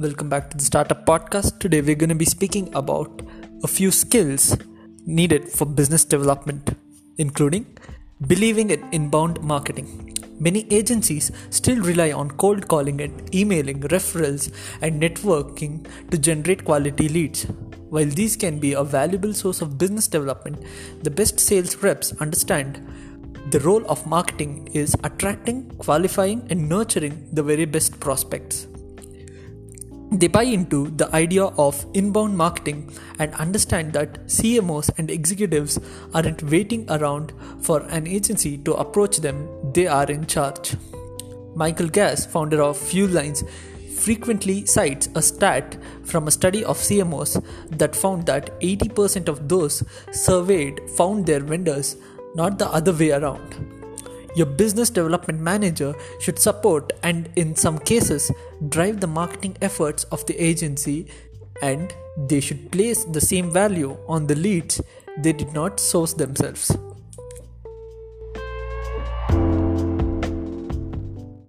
welcome back to the Startup Podcast. Today we're going to be speaking about a few skills needed for business development, including believing in inbound marketing. Many agencies still rely on cold calling and emailing, referrals, and networking to generate quality leads. While these can be a valuable source of business development, the best sales reps understand the role of marketing is attracting, qualifying, and nurturing the very best prospects. They buy into the idea of inbound marketing and understand that CMOs and executives aren't waiting around for an agency to approach them, they are in charge. Michael Gass, founder of Fuel Lines, frequently cites a stat from a study of CMOs that found that 80% of those surveyed found their vendors, not the other way around. Your business development manager should support and, in some cases, drive the marketing efforts of the agency, and they should place the same value on the leads they did not source themselves.